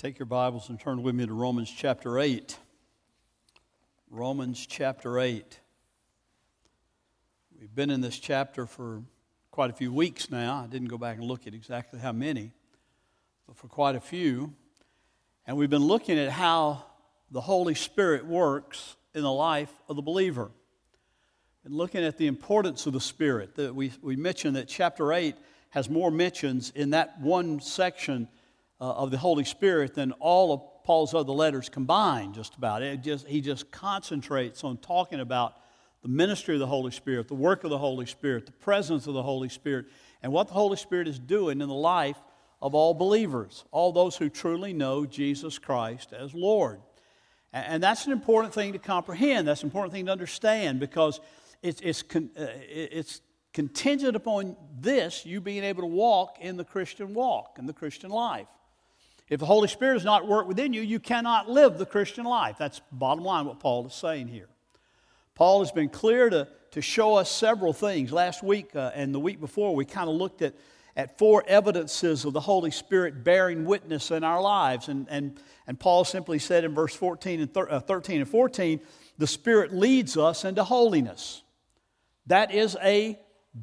Take your Bibles and turn with me to Romans chapter 8. Romans chapter 8. We've been in this chapter for quite a few weeks now. I didn't go back and look at exactly how many, but for quite a few. And we've been looking at how the Holy Spirit works in the life of the believer. And looking at the importance of the Spirit. That we, we mentioned that chapter 8 has more mentions in that one section uh, of the Holy Spirit than all of Paul's other letters combined, just about. It just, he just concentrates on talking about the ministry of the Holy Spirit, the work of the Holy Spirit, the presence of the Holy Spirit, and what the Holy Spirit is doing in the life of all believers, all those who truly know Jesus Christ as Lord. And that's an important thing to comprehend. That's an important thing to understand because it's, it's, uh, it's contingent upon this, you being able to walk in the Christian walk, in the Christian life. If the Holy Spirit does not work within you, you cannot live the Christian life. That's bottom line what Paul is saying here. Paul has been clear to, to show us several things. Last week uh, and the week before, we kind of looked at, at four evidences of the Holy Spirit bearing witness in our lives. And, and, and Paul simply said in verse 14 and thir- uh, 13 and 14, the Spirit leads us into holiness. That is a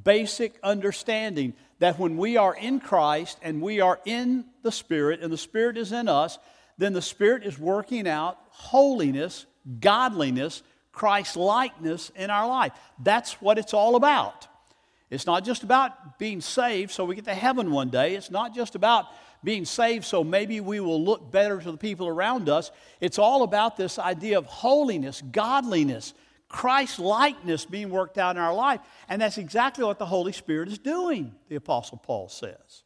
basic understanding that when we are in Christ and we are in the Spirit and the Spirit is in us, then the Spirit is working out holiness, godliness, Christ likeness in our life. That's what it's all about. It's not just about being saved so we get to heaven one day. It's not just about being saved so maybe we will look better to the people around us. It's all about this idea of holiness, godliness, Christ likeness being worked out in our life. And that's exactly what the Holy Spirit is doing, the Apostle Paul says.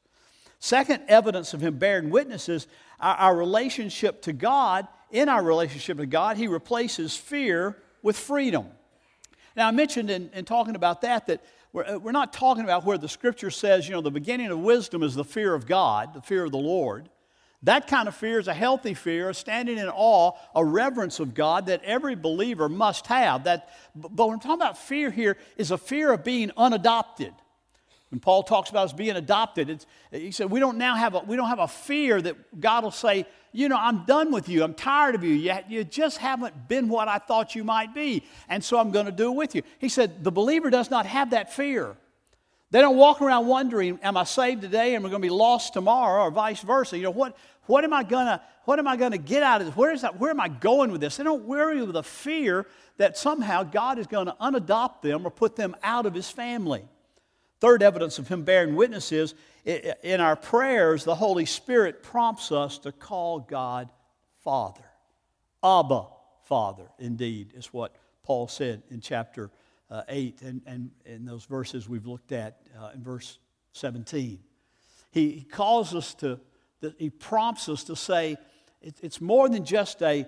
Second evidence of him bearing witness is our, our relationship to God. In our relationship to God, he replaces fear with freedom. Now, I mentioned in, in talking about that that we're, uh, we're not talking about where the scripture says, you know, the beginning of wisdom is the fear of God, the fear of the Lord. That kind of fear is a healthy fear, a standing in awe, a reverence of God that every believer must have. That, but what I'm talking about fear here is a fear of being unadopted. When Paul talks about us being adopted, he said we don't now have a, we don't have a fear that God will say, you know, I'm done with you. I'm tired of you. you. You just haven't been what I thought you might be. And so I'm going to do it with you. He said the believer does not have that fear. They don't walk around wondering, am I saved today and we're going to be lost tomorrow or vice versa. You know, what, what am I gonna, what am I gonna get out of this? Where is that? Where am I going with this? They don't worry with the fear that somehow God is going to unadopt them or put them out of his family. Third evidence of him bearing witness is in our prayers, the Holy Spirit prompts us to call God Father. Abba, Father, indeed, is what Paul said in chapter uh, 8 and, and in those verses we've looked at uh, in verse 17. He, he calls us to that he prompts us to say it, it's more than just a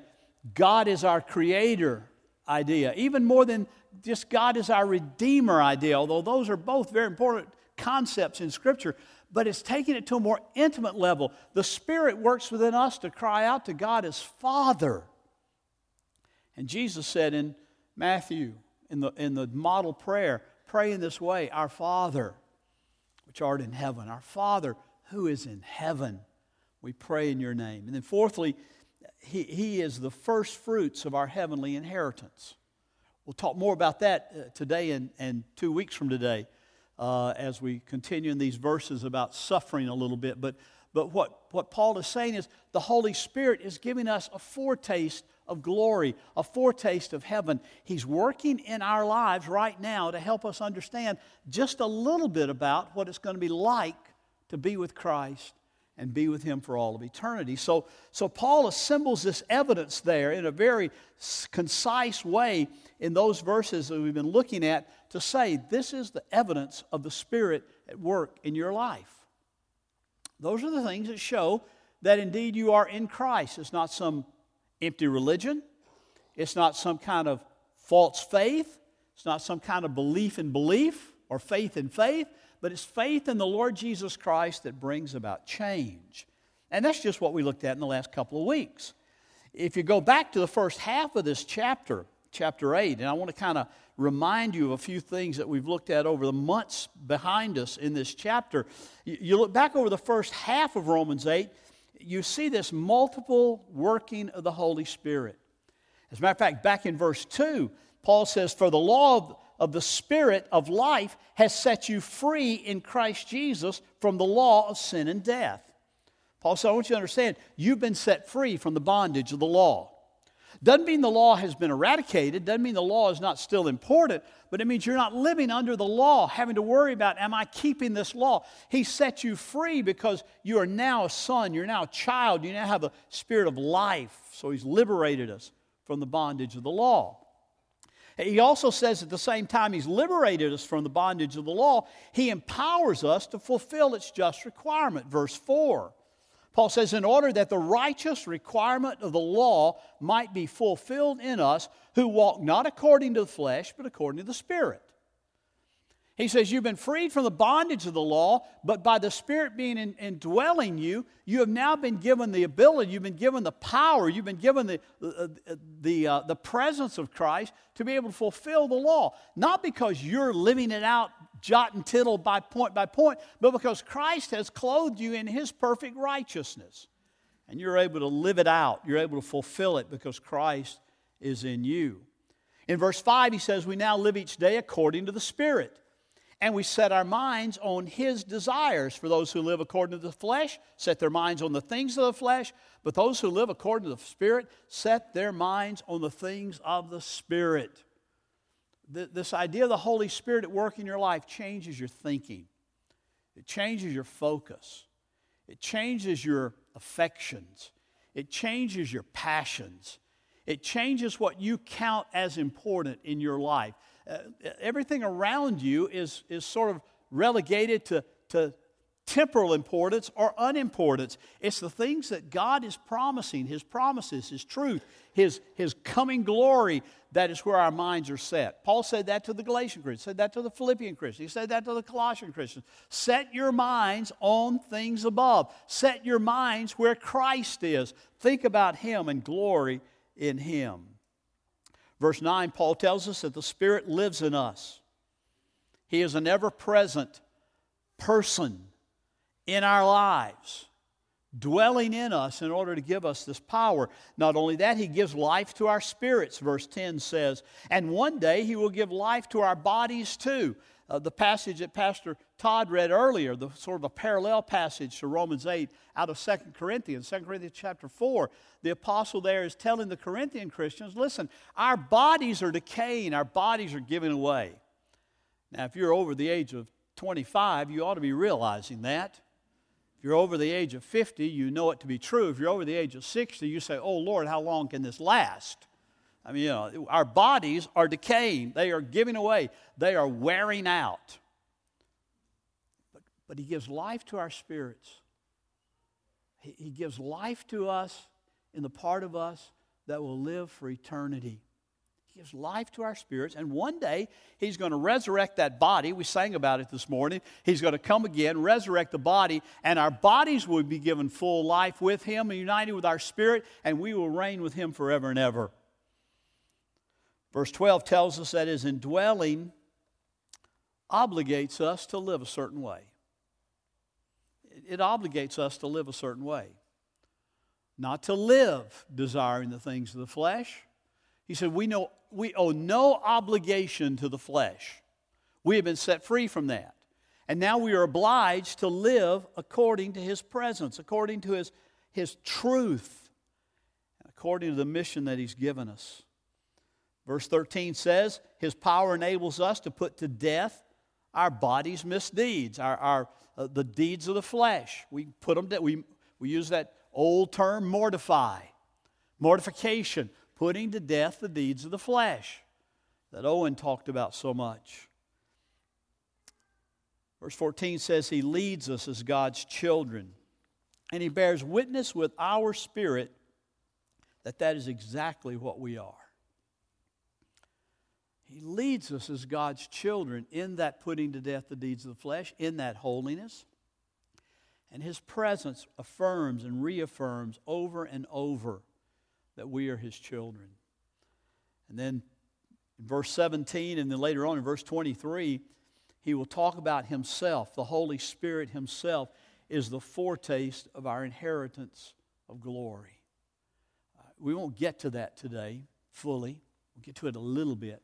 God is our creator idea, even more than just God is our redeemer idea, although those are both very important concepts in Scripture, but it's taking it to a more intimate level. The Spirit works within us to cry out to God as Father. And Jesus said in Matthew, in the, in the model prayer, pray in this way Our Father, which art in heaven, our Father who is in heaven we pray in your name. And then, fourthly, he, he is the first fruits of our heavenly inheritance. We'll talk more about that uh, today and, and two weeks from today uh, as we continue in these verses about suffering a little bit. But, but what, what Paul is saying is the Holy Spirit is giving us a foretaste of glory, a foretaste of heaven. He's working in our lives right now to help us understand just a little bit about what it's going to be like to be with Christ and be with him for all of eternity. So, so Paul assembles this evidence there in a very concise way in those verses that we've been looking at to say this is the evidence of the Spirit at work in your life. Those are the things that show that indeed you are in Christ. It's not some empty religion, it's not some kind of false faith, it's not some kind of belief in belief or faith in faith but it's faith in the Lord Jesus Christ that brings about change. And that's just what we looked at in the last couple of weeks. If you go back to the first half of this chapter, chapter 8, and I want to kind of remind you of a few things that we've looked at over the months behind us in this chapter. You look back over the first half of Romans 8, you see this multiple working of the Holy Spirit. As a matter of fact, back in verse 2, Paul says, For the law of, the Spirit of life has set you free in Christ Jesus from the law of sin and death. Paul said, I want you to understand, you've been set free from the bondage of the law. Doesn't mean the law has been eradicated, doesn't mean the law is not still important, but it means you're not living under the law, having to worry about, am I keeping this law? He set you free because you are now a son, you're now a child, you now have a spirit of life. So he's liberated us from the bondage of the law. He also says at the same time he's liberated us from the bondage of the law, he empowers us to fulfill its just requirement. Verse 4. Paul says, in order that the righteous requirement of the law might be fulfilled in us who walk not according to the flesh, but according to the Spirit. He says, You've been freed from the bondage of the law, but by the Spirit being in, indwelling you, you have now been given the ability, you've been given the power, you've been given the, uh, the, uh, the presence of Christ to be able to fulfill the law. Not because you're living it out jot and tittle by point by point, but because Christ has clothed you in his perfect righteousness. And you're able to live it out, you're able to fulfill it because Christ is in you. In verse 5, he says, We now live each day according to the Spirit and we set our minds on his desires. For those who live according to the flesh, set their minds on the things of the flesh, but those who live according to the Spirit, set their minds on the things of the Spirit. This idea of the Holy Spirit at work in your life changes your thinking, it changes your focus, it changes your affections, it changes your passions, it changes what you count as important in your life uh, everything around you is, is sort of relegated to, to temporal importance or unimportance. It's the things that God is promising, His promises, His truth, His, His coming glory, that is where our minds are set. Paul said that to the Galatian Christians, said that to the Philippian Christians, he said that to the Colossian Christians. Set your minds on things above, set your minds where Christ is. Think about Him and glory in Him. Verse 9, Paul tells us that the Spirit lives in us. He is an ever present person in our lives, dwelling in us in order to give us this power. Not only that, He gives life to our spirits, verse 10 says, and one day He will give life to our bodies too uh, the passage that Pastor Todd read earlier, the sort of a parallel passage to Romans 8 out of 2 Corinthians, 2 Corinthians chapter 4. The apostle there is telling the Corinthian Christians, listen, our bodies are decaying, our bodies are giving away. Now, if you're over the age of 25, you ought to be realizing that. If you're over the age of 50, you know it to be true. If you're over the age of 60, you say, oh Lord, how long can this last? I mean, you know, our bodies are decaying, they are giving away, they are wearing out. But, but He gives life to our spirits. He, he gives life to us in the part of us that will live for eternity. He gives life to our spirits, and one day He's going to resurrect that body. We sang about it this morning. He's going to come again, resurrect the body, and our bodies will be given full life with Him and united with our spirit, and we will reign with Him forever and ever. Verse 12 tells us that his indwelling obligates us to live a certain way. It obligates us to live a certain way. Not to live desiring the things of the flesh. He said, We, know, we owe no obligation to the flesh. We have been set free from that. And now we are obliged to live according to his presence, according to his, his truth, according to the mission that he's given us. Verse 13 says, His power enables us to put to death our body's misdeeds, our, our, uh, the deeds of the flesh. We put them, we, we use that old term, mortify. Mortification, putting to death the deeds of the flesh that Owen talked about so much. Verse 14 says, He leads us as God's children, and He bears witness with our spirit that that is exactly what we are. He leads us as God's children in that putting to death the deeds of the flesh, in that holiness. And His presence affirms and reaffirms over and over that we are His children. And then in verse 17, and then later on in verse 23, He will talk about Himself, the Holy Spirit Himself is the foretaste of our inheritance of glory. Uh, we won't get to that today fully. We'll get to it a little bit.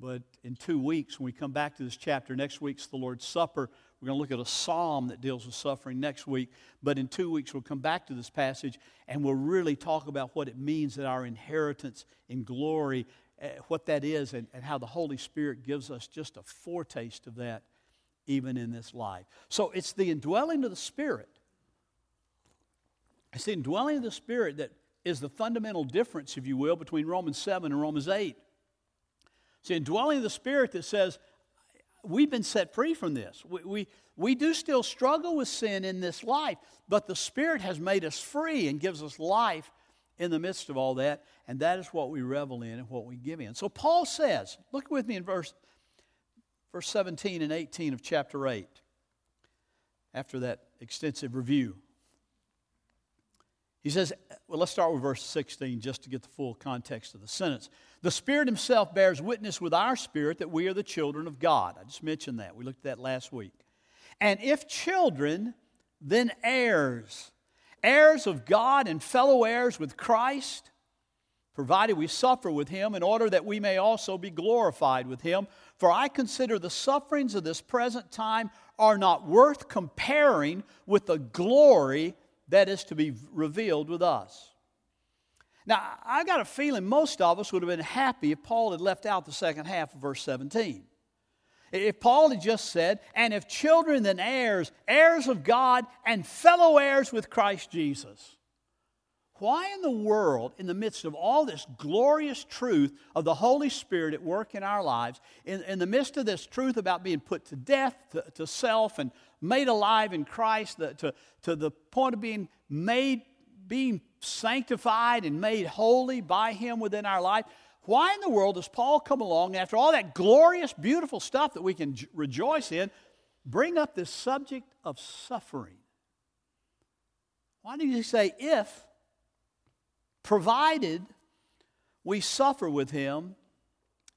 But in two weeks, when we come back to this chapter, next week's the Lord's Supper. We're going to look at a psalm that deals with suffering next week. But in two weeks, we'll come back to this passage and we'll really talk about what it means that our inheritance in glory, uh, what that is, and, and how the Holy Spirit gives us just a foretaste of that even in this life. So it's the indwelling of the Spirit. It's the indwelling of the Spirit that is the fundamental difference, if you will, between Romans 7 and Romans 8. Indwelling of the Spirit that says, we've been set free from this. We, we, we do still struggle with sin in this life, but the Spirit has made us free and gives us life in the midst of all that, and that is what we revel in and what we give in. So Paul says, look with me in verse, verse 17 and 18 of chapter 8, after that extensive review. He says, well, let's start with verse 16 just to get the full context of the sentence. The Spirit Himself bears witness with our spirit that we are the children of God. I just mentioned that. We looked at that last week. And if children, then heirs, heirs of God and fellow heirs with Christ, provided we suffer with Him in order that we may also be glorified with Him. For I consider the sufferings of this present time are not worth comparing with the glory that is to be revealed with us. Now, I've got a feeling most of us would have been happy if Paul had left out the second half of verse 17. If Paul had just said, and if children, then heirs, heirs of God, and fellow heirs with Christ Jesus. Why in the world, in the midst of all this glorious truth of the Holy Spirit at work in our lives, in, in the midst of this truth about being put to death to, to self and made alive in Christ, the, to, to the point of being made, being sanctified and made holy by Him within our life, why in the world does Paul come along after all that glorious, beautiful stuff that we can rejoice in, bring up this subject of suffering? Why did he say, if provided we suffer with him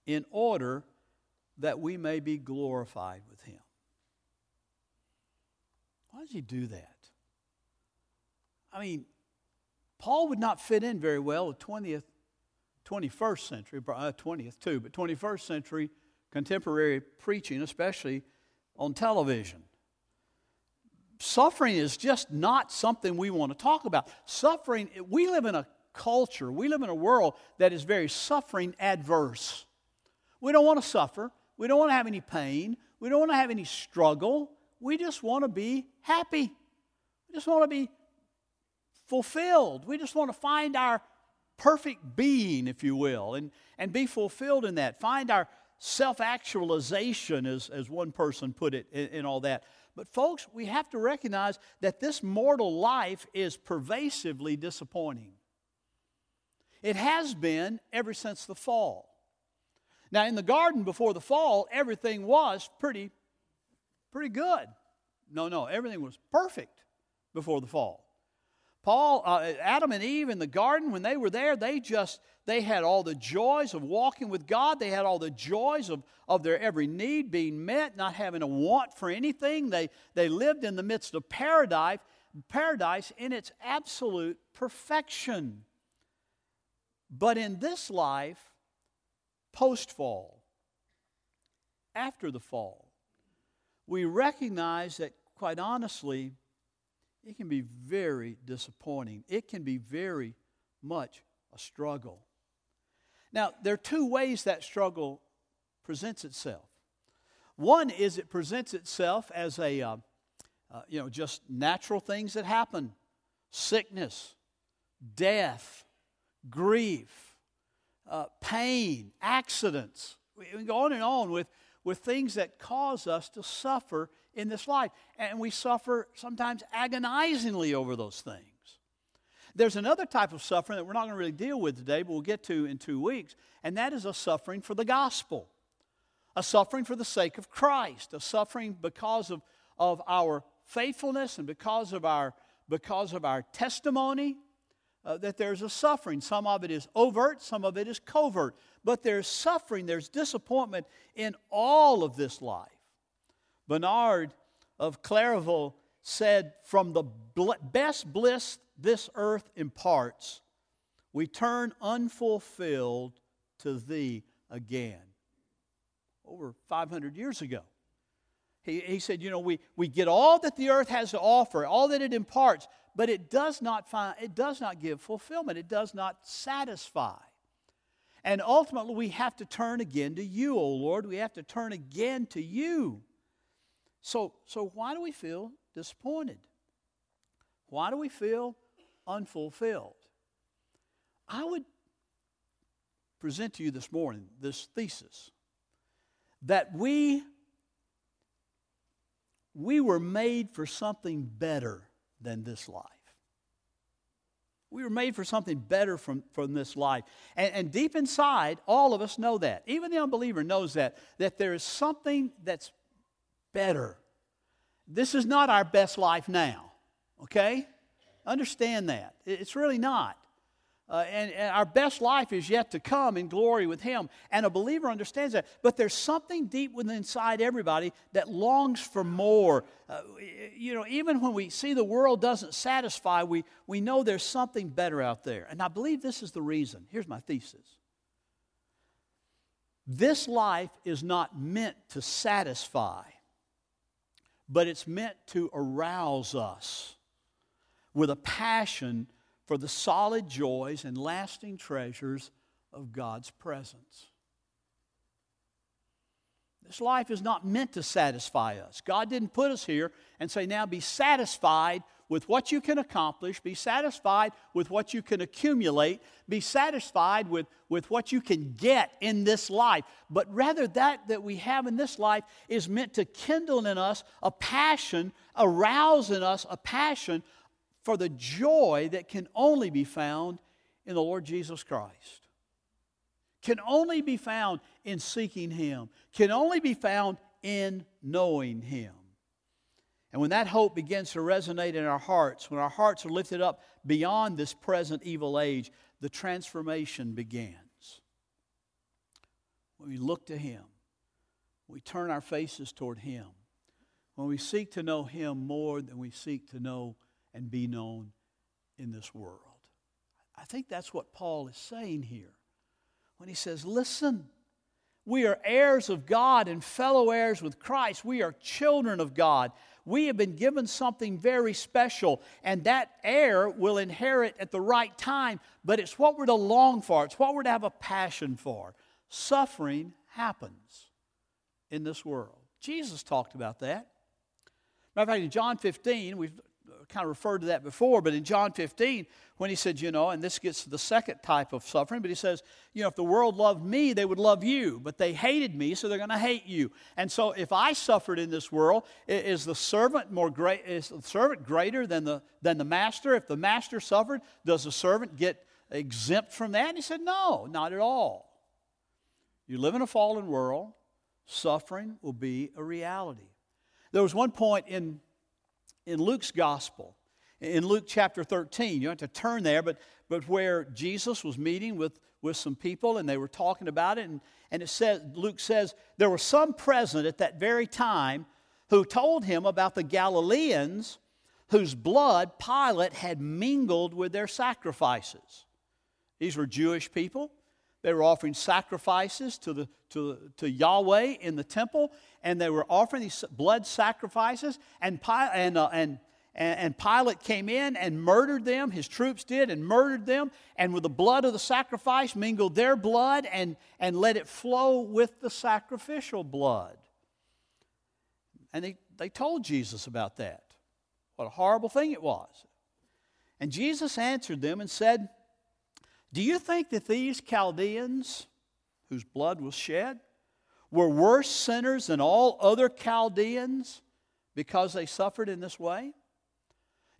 in order that we may be glorified with him. Why does he do that? I mean, Paul would not fit in very well with 20th, 21st century, uh, 20th too, but 21st century contemporary preaching, especially on television. Suffering is just not something we want to talk about. Suffering, we live in a culture, we live in a world that is very suffering adverse. We don't want to suffer. We don't want to have any pain. We don't want to have any struggle. We just want to be happy. We just want to be fulfilled. We just want to find our perfect being, if you will, and, and be fulfilled in that. Find our self actualization, as, as one person put it, in, in all that. But, folks, we have to recognize that this mortal life is pervasively disappointing. It has been ever since the fall. Now, in the garden before the fall, everything was pretty, pretty good. No, no, everything was perfect before the fall. Paul, uh, Adam and Eve in the garden, when they were there, they just, they had all the joys of walking with God. They had all the joys of, of their every need being met, not having a want for anything. They, they lived in the midst of paradise, paradise in its absolute perfection. But in this life, post fall, after the fall, we recognize that, quite honestly, it can be very disappointing. It can be very much a struggle. Now, there are two ways that struggle presents itself. One is it presents itself as a, uh, uh, you know, just natural things that happen sickness, death, grief, uh, pain, accidents. We can go on and on with, with things that cause us to suffer in this life. And we suffer sometimes agonizingly over those things. There's another type of suffering that we're not going to really deal with today, but we'll get to in two weeks, and that is a suffering for the gospel, a suffering for the sake of Christ, a suffering because of, of our faithfulness and because of our, because of our testimony, uh, that there's a suffering. Some of it is overt, some of it is covert. But there's suffering, there's disappointment in all of this life. Bernard of Clairvaux said, From the bl- best bliss this earth imparts, we turn unfulfilled to thee again. Over 500 years ago. He, he said, You know, we, we get all that the earth has to offer, all that it imparts, but it does not find, it does not give fulfillment. It does not satisfy. And ultimately, we have to turn again to you, O Lord. We have to turn again to you. So, so why do we feel disappointed? Why do we feel unfulfilled? I would present to you this morning this thesis that we we were made for something better than this life. We were made for something better from, from this life. And, and deep inside, all of us know that. Even the unbeliever knows that, that there is something that's better. This is not our best life now, okay? Understand that. It's really not. Uh, and, and, our best life is yet to come in glory with Him. And a believer understands that. But there's something deep within inside everybody that longs for more. Uh, you know, even when we see the world doesn't satisfy, we, we know there's something better out there. And I believe this is the reason. Here's my thesis this life is not meant to satisfy, but it's meant to arouse us with a passion for the solid joys and lasting treasures of God's presence. This life is not meant to satisfy us. God didn't put us here and say, now be satisfied with what you can accomplish, be satisfied with what you can accumulate, be satisfied with, with what you can get in this life. But rather, that that we have in this life is meant to kindle in us a passion, arouse in us a passion for the joy that can only be found in the Lord Jesus Christ. Can only be found in seeking Him, can only be found in knowing Him. And when that hope begins to resonate in our hearts, when our hearts are lifted up beyond this present evil age, the transformation begins. When we look to Him, we turn our faces toward Him. When we seek to know Him more than we seek to know and be known in this world. I think that's what Paul is saying here when he says, Listen, we are heirs of God and fellow heirs with Christ. We are children of God. We have been given something very special, and that heir will inherit at the right time, but it's what we're to long for, it's what we're to have a passion for. Suffering happens in this world. Jesus talked about that. Matter of fact, in John 15, we've kind of referred to that before, but in John 15, when he said, you know, and this gets to the second type of suffering, but he says, you know, if the world loved me, they would love you, but they hated me, so they're going to hate you. And so if I suffered in this world, is the servant more great, is the servant greater than the, than the master? If the master suffered, does the servant get exempt from that? And he said, no, not at all. You live in a fallen world, suffering will be a reality. There was one point in in Luke's gospel, in Luke chapter 13. You don't have to turn there, but, but where Jesus was meeting with, with some people and they were talking about it. And, and it says, Luke says, there were some present at that very time who told him about the Galileans whose blood Pilate had mingled with their sacrifices. These were Jewish people. They were offering sacrifices to, the, to, to Yahweh in the temple, and they were offering these blood sacrifices. And, and, uh, and, and Pilate came in and murdered them. His troops did and murdered them. And with the blood of the sacrifice, mingled their blood and, and let it flow with the sacrificial blood. And they, they told Jesus about that. What a horrible thing it was. And Jesus answered them and said, do you think that these Chaldeans, whose blood was shed, were worse sinners than all other Chaldeans because they suffered in this way?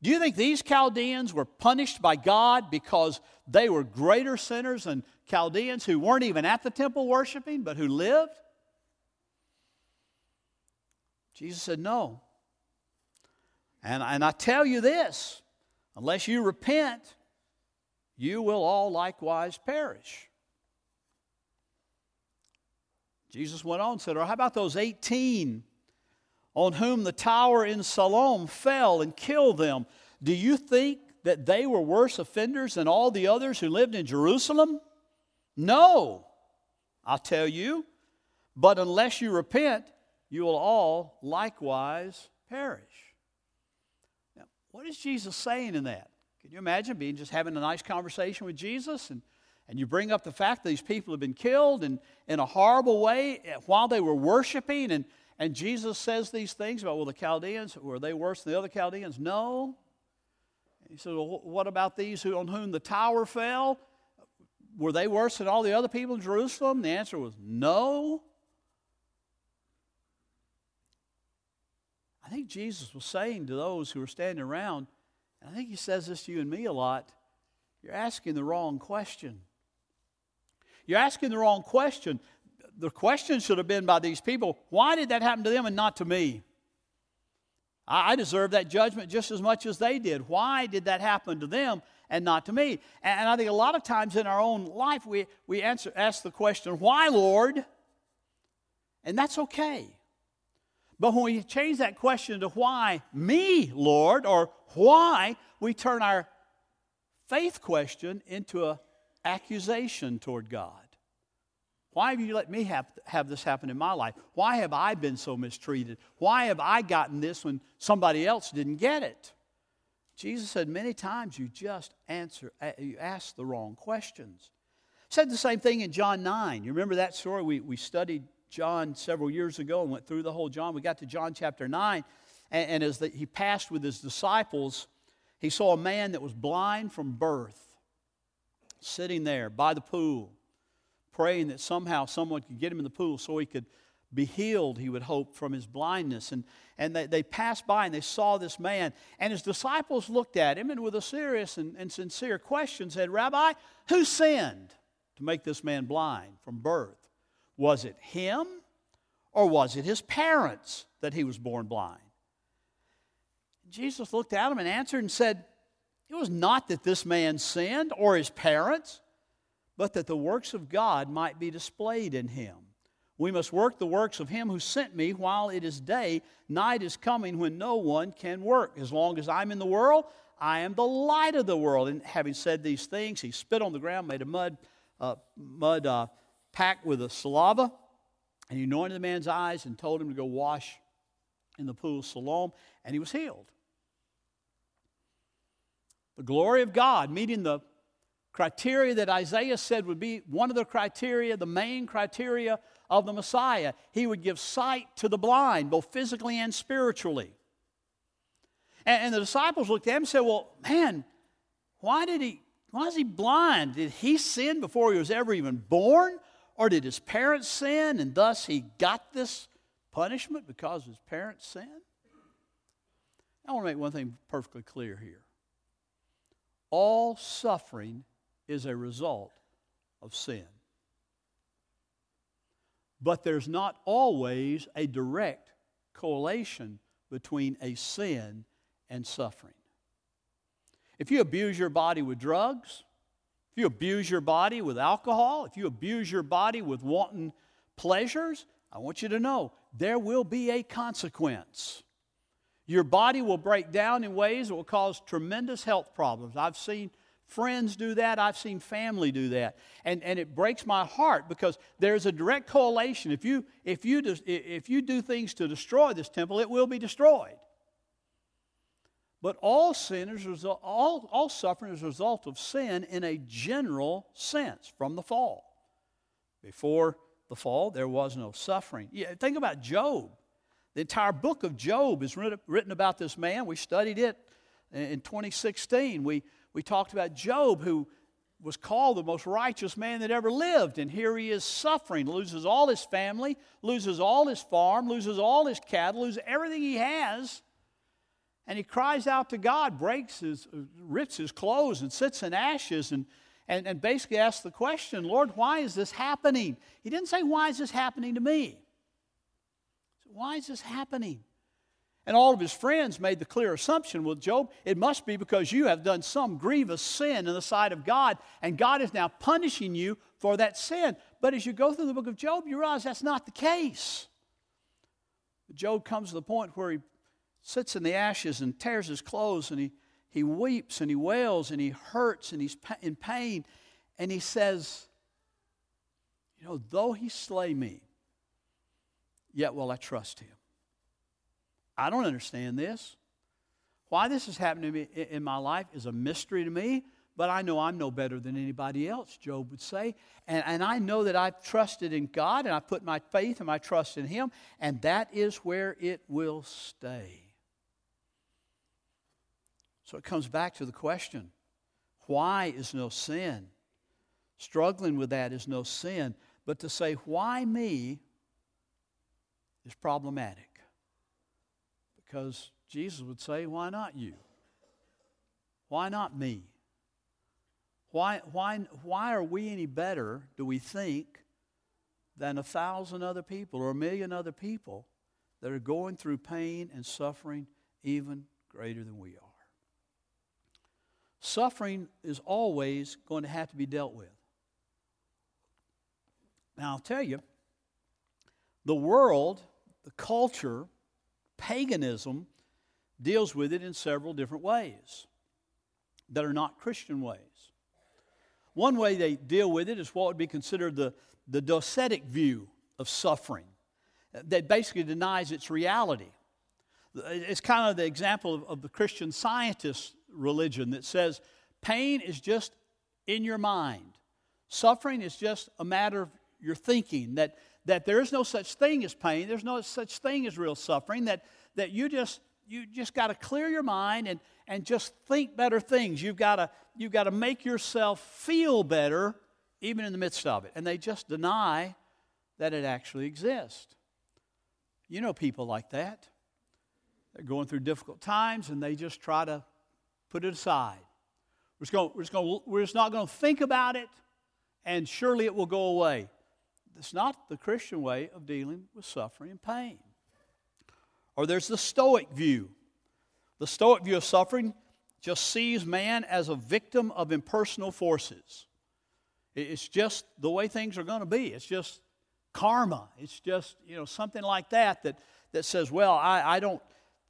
Do you think these Chaldeans were punished by God because they were greater sinners than Chaldeans who weren't even at the temple worshiping but who lived? Jesus said, No. And, and I tell you this unless you repent, you will all likewise perish. Jesus went on and said, Or how about those 18 on whom the tower in Siloam fell and killed them, do you think that they were worse offenders than all the others who lived in Jerusalem? No, I'll tell you. But unless you repent, you will all likewise perish. Now, what is Jesus saying in that? Can you imagine being just having a nice conversation with Jesus and, and you bring up the fact that these people have been killed and in a horrible way while they were worshiping and, and Jesus says these things about, well, the Chaldeans, were they worse than the other Chaldeans? No. He said, well, what about these who, on whom the tower fell? Were they worse than all the other people in Jerusalem? The answer was no. I think Jesus was saying to those who were standing around, and I think he says this to you and me a lot you're asking the wrong question. You're asking the wrong question the question should have been by these people why did that happen to them and not to me? I, deserve that judgment just as much as they did. Why did that happen to them and not to me? And, and I think a lot of times in our own life we, we answer, ask the question, Why, Lord? And that's okay. But when we change that question to why me, Lord, or why, we turn our faith question into an accusation toward God. Why have you let me have, have this happen in my life? Why have I been so mistreated? Why have I gotten this when somebody else didn't get it? Jesus said many times you just answer, you ask the wrong questions. Said the same thing in John 9. You remember that story? We, we studied John several years ago and went through the whole John. We got to John chapter 9, and, and as the, he passed with his disciples, he saw a man that was blind from birth sitting there by the pool praying that somehow someone could get him in the pool so he could be healed, he would hope, from his blindness. And, and they, they passed by and they saw this man. And his disciples looked at him and, with a serious and, and sincere question, said, Rabbi, who sinned to make this man blind from birth? Was it him or was it his parents that he was born blind? Jesus looked at him and answered and said, It was not that this man sinned or his parents but that the works of God might be displayed in him. We must work the works of him who sent me while it is day. Night is coming when no one can work. As long as I'm in the world, I am the light of the world. And having said these things, he spit on the ground, made a mud, uh, mud uh, pack with a saliva, and he anointed the man's eyes and told him to go wash in the pool of Siloam, and he was healed. The glory of God meeting the criteria that Isaiah said would be one of the criteria, the main criteria of the Messiah. He would give sight to the blind, both physically and spiritually. And, and the disciples looked at him and said, Well, man, why did he why is he blind? Did he sin before he was ever even born? Or did his parents sin and thus he got this punishment because his parents sinned? I want to make one thing perfectly clear here. All suffering is a result of sin. But there's not always a direct correlation between a sin and suffering. If you abuse your body with drugs, if you abuse your body with alcohol, if you abuse your body with wanton pleasures, I want you to know there will be a consequence. Your body will break down in ways that will cause tremendous health problems. I've seen Friends do that. I've seen family do that. And, and it breaks my heart because there's a direct correlation. If you, if, you do, if you do things to destroy this temple, it will be destroyed. But all sin is all, all suffering is a result of sin in a general sense from the fall. Before the fall, there was no suffering. Yeah, think about Job. The entire book of Job is written about this man. We studied it in 2016. We, we talked about Job, who was called the most righteous man that ever lived. And here he is suffering, loses all his family, loses all his farm, loses all his cattle, loses everything he has. And he cries out to God, breaks his, rips his clothes, and sits in ashes, and, and, and basically asks the question, Lord, why is this happening? He didn't say, Why is this happening to me? Why is this happening? And all of his friends made the clear assumption well, Job, it must be because you have done some grievous sin in the sight of God, and God is now punishing you for that sin. But as you go through the book of Job, you realize that's not the case. Job comes to the point where he sits in the ashes and tears his clothes and he, he weeps and he wails and he hurts and he's in pain. And he says, You know, though he slay me, yet will I trust him. I don't understand this. Why this is happening to me in my life is a mystery to me, but I know I'm no better than anybody else, Job would say. And, and I know that I've trusted in God and I put my faith and my trust in Him, and that is where it will stay. So it comes back to the question why is no sin? Struggling with that is no sin. But to say, why me, is problematic. Because Jesus would say, why not you? Why not me? Why, why, why are we any better, do we think, than a thousand other people or a million other people that are going through pain and suffering even greater than we are? Suffering is always going to have to be dealt with. Now, I'll tell you, the world, the culture, paganism deals with it in several different ways that are not Christian ways. One way they deal with it is what would be considered the, the docetic view of suffering, uh, that basically denies its reality. Uh, it's kind of the example of, of the Christian scientist religion that says pain is just in your mind, suffering is just a matter of your thinking, that, that there is no such thing as pain, there's no such thing as real suffering, that, that you just you just got to clear your mind and, and just think better things. You've got to you've got to make yourself feel better even in the midst of it. And they just deny that it actually exists. You know people like that. They're going through difficult times and they just try to put it aside. We're just, going, we're, just going, we're just not going to think about it and surely it will go away. It's not the Christian way of dealing with suffering and pain. Or there's the Stoic view. The Stoic view of suffering just sees man as a victim of impersonal forces. It's just the way things are going to be. It's just karma. It's just, you know, something like that that, that says, well, I, I don't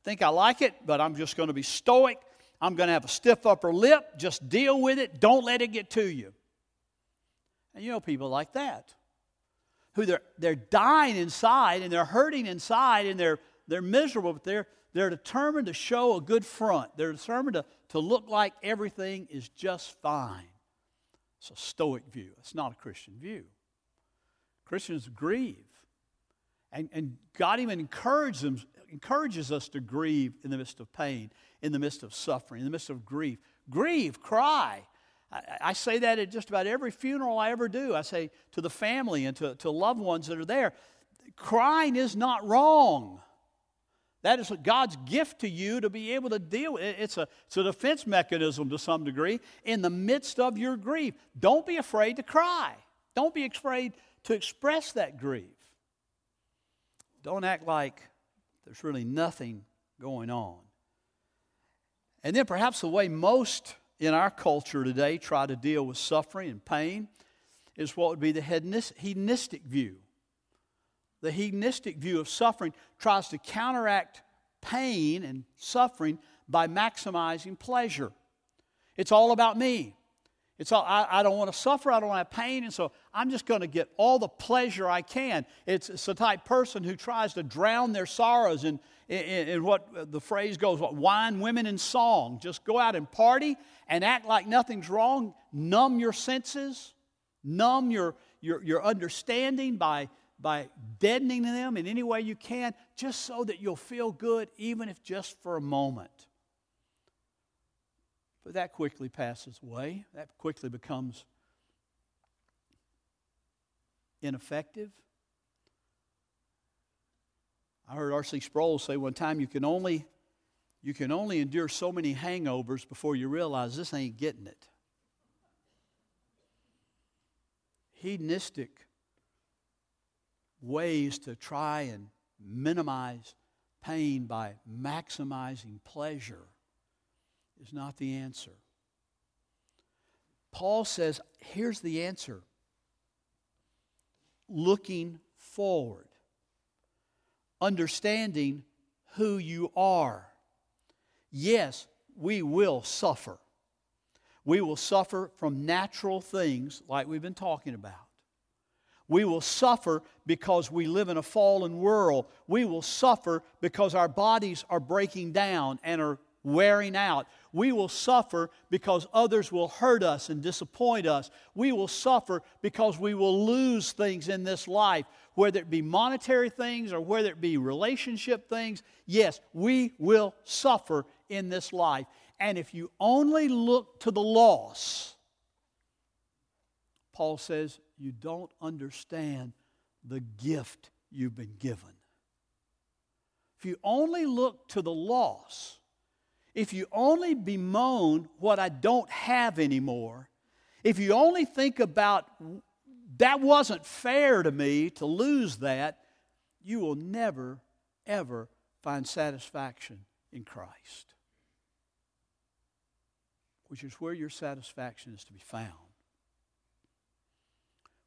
think I like it, but I'm just going to be stoic. I'm going to have a stiff upper lip. Just deal with it. Don't let it get to you. And you know people like that who they're, they're dying inside and they're hurting inside and they're they're miserable, but they're, they're determined to show a good front. They're determined to, to look like everything is just fine. It's a stoic view. It's not a Christian view. Christians grieve. And, and God even encourages, them, encourages us to grieve in the midst of pain, in the midst of suffering, in the midst of grief. Grieve, cry. I, say that at just about every funeral I ever do. I say to the family and to, to loved ones that are there, crying is not wrong. That is God's gift to you to be able to deal with it. It's a, it's a defense mechanism to some degree in the midst of your grief. Don't be afraid to cry. Don't be afraid to express that grief. Don't act like there's really nothing going on. And then perhaps the way most in our culture today try to deal with suffering and pain is what would be the hedonistic view the hedonistic view of suffering tries to counteract pain and suffering by maximizing pleasure. It's all about me. It's all, I, I don't want to suffer, I don't want to have pain, and so I'm just going to get all the pleasure I can. It's, it's the type person who tries to drown their sorrows in, in, in what the phrase goes, what wine, women, and song. Just go out and party and act like nothing's wrong. Numb your senses, numb your, your, your understanding by by deadening them in any way you can, just so that you'll feel good, even if just for a moment. But that quickly passes away. That quickly becomes ineffective. I heard R.C. Sproul say one time you can only you can only endure so many hangovers before you realize this ain't getting it. Hedonistic ways to try and minimize pain by maximizing pleasure is not the answer. Paul says, here's the answer looking forward. understanding who you are. Yes, we will suffer. We will suffer from natural things like we've been talking about. We will suffer because we live in a fallen world. We will suffer because our bodies are breaking down and are wearing out. We will suffer because others will hurt us and disappoint us. We will suffer because we will lose things in this life, whether it be monetary things or whether it be relationship things. Yes, we will suffer in this life. And if you only look to the loss, Paul says, you don't understand the gift you've been given. If you only look to the loss, if you only bemoan what I don't have anymore, if you only think about that wasn't fair to me to lose that, you will never, ever find satisfaction in Christ, which is where your satisfaction is to be found,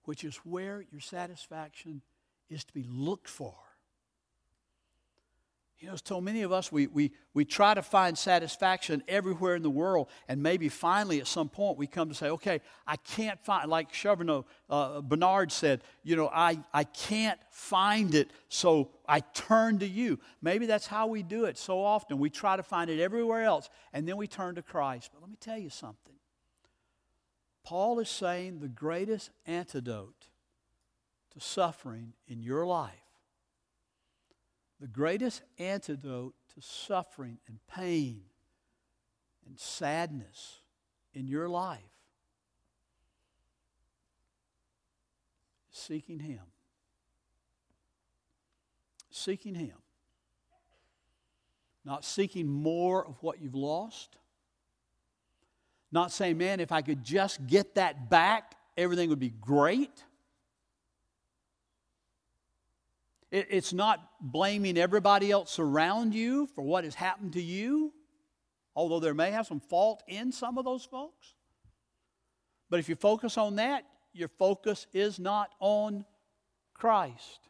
which is where your satisfaction is to be looked for. You know, so many of us, we, we, we try to find satisfaction everywhere in the world, and maybe finally at some point we come to say, okay, I can't find, like Charbonneau, uh, Bernard said, you know, I, I can't find it, so I turn to you. Maybe that's how we do it so often. We try to find it everywhere else, and then we turn to Christ. But let me tell you something. Paul is saying the greatest antidote to suffering in your life the greatest antidote to suffering and pain and sadness in your life is seeking Him. Seeking Him. Not seeking more of what you've lost. Not saying, man, if I could just get that back, everything would be great. It's not blaming everybody else around you for what has happened to you, although there may have some fault in some of those folks. But if you focus on that, your focus is not on Christ.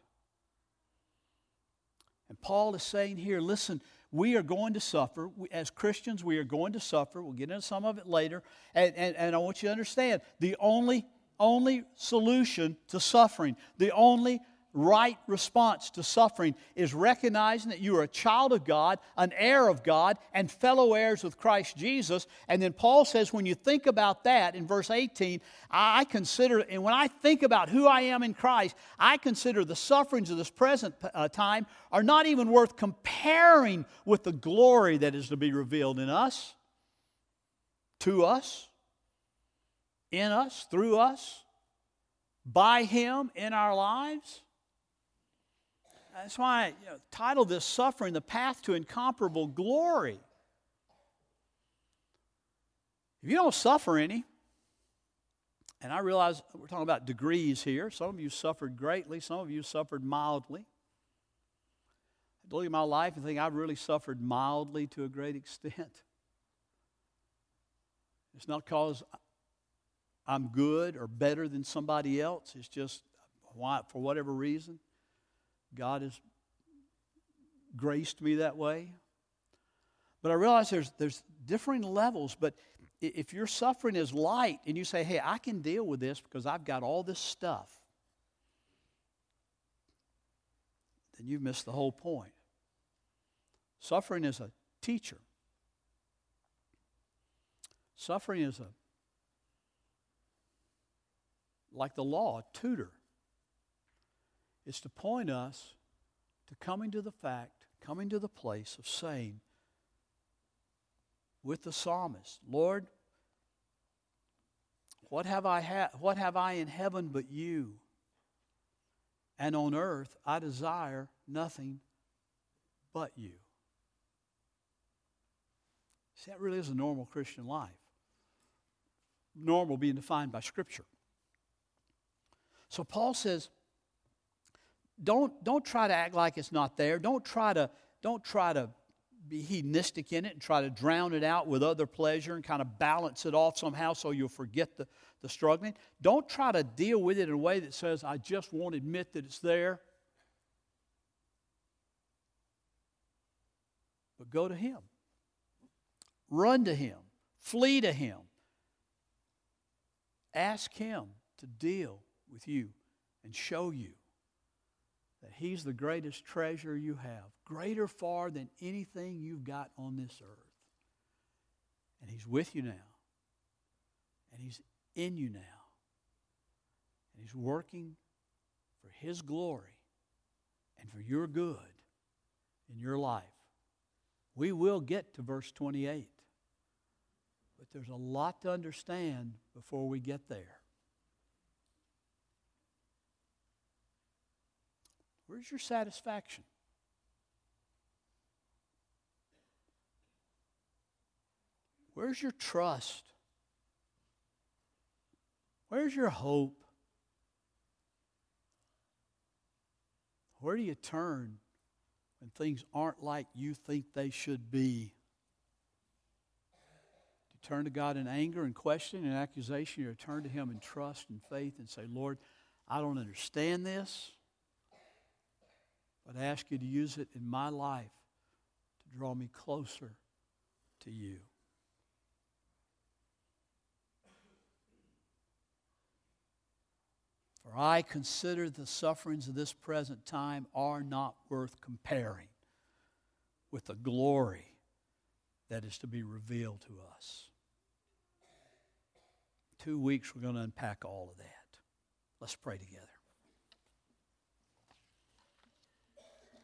And Paul is saying here listen, we are going to suffer. As Christians, we are going to suffer. We'll get into some of it later. And, and, and I want you to understand the only, only solution to suffering, the only right response to suffering is recognizing that you are a child of God, an heir of God, and fellow heirs with Christ Jesus. And then Paul says, when you think about that in verse 18, I consider, and when I think about who I am in Christ, I consider the sufferings of this present uh, time are not even worth comparing with the glory that is to be revealed in us, to us, in us, through us, by Him in our lives. That's why I you know, titled this Suffering the Path to Incomparable Glory. If you don't suffer any, and I realize we're talking about degrees here. Some of you suffered greatly, some of you suffered mildly. I look at my life and think I've really suffered mildly to a great extent. It's not because I'm good or better than somebody else, it's just for whatever reason. God has graced me that way. But I realize there's, there's differing levels. But if your suffering is light and you say, hey, I can deal with this because I've got all this stuff, then you've missed the whole point. Suffering is a teacher, suffering is a, like the law, a tutor is to point us to coming to the fact, coming to the place of saying with the psalmist, Lord, what have I ha- what have I in heaven but you? And on earth I desire nothing but you. See, that really is a normal Christian life. Normal being defined by Scripture. So Paul says, don't, don't try to act like it's not there. Don't try to, don't try to be hedonistic in it and try to drown it out with other pleasure and kind of balance it off somehow so you'll forget the, the struggling. Don't try to deal with it in a way that says, I just won't admit that it's there. But go to Him. Run to Him. Flee to Him. Ask Him to deal with you and show you that He's the greatest treasure you have, greater far than anything you've got on this earth. And He's with you now, and He's in you now, and He's working for His glory and for your good in your life. We will get to verse 28, but there's a lot to understand before we get there. Where's your satisfaction? Where's your trust? Where's your hope? Where do you turn when things aren't like you think they should be? Do you turn to God in anger and question and accusation, or turn to Him in trust and faith and say, Lord, I don't understand this but I ask you to use it in my life to draw me closer to you. For I consider the sufferings of this present time are not worth comparing with the glory that is to be revealed to us. Two weeks, we're going to unpack all of that. Let's pray together.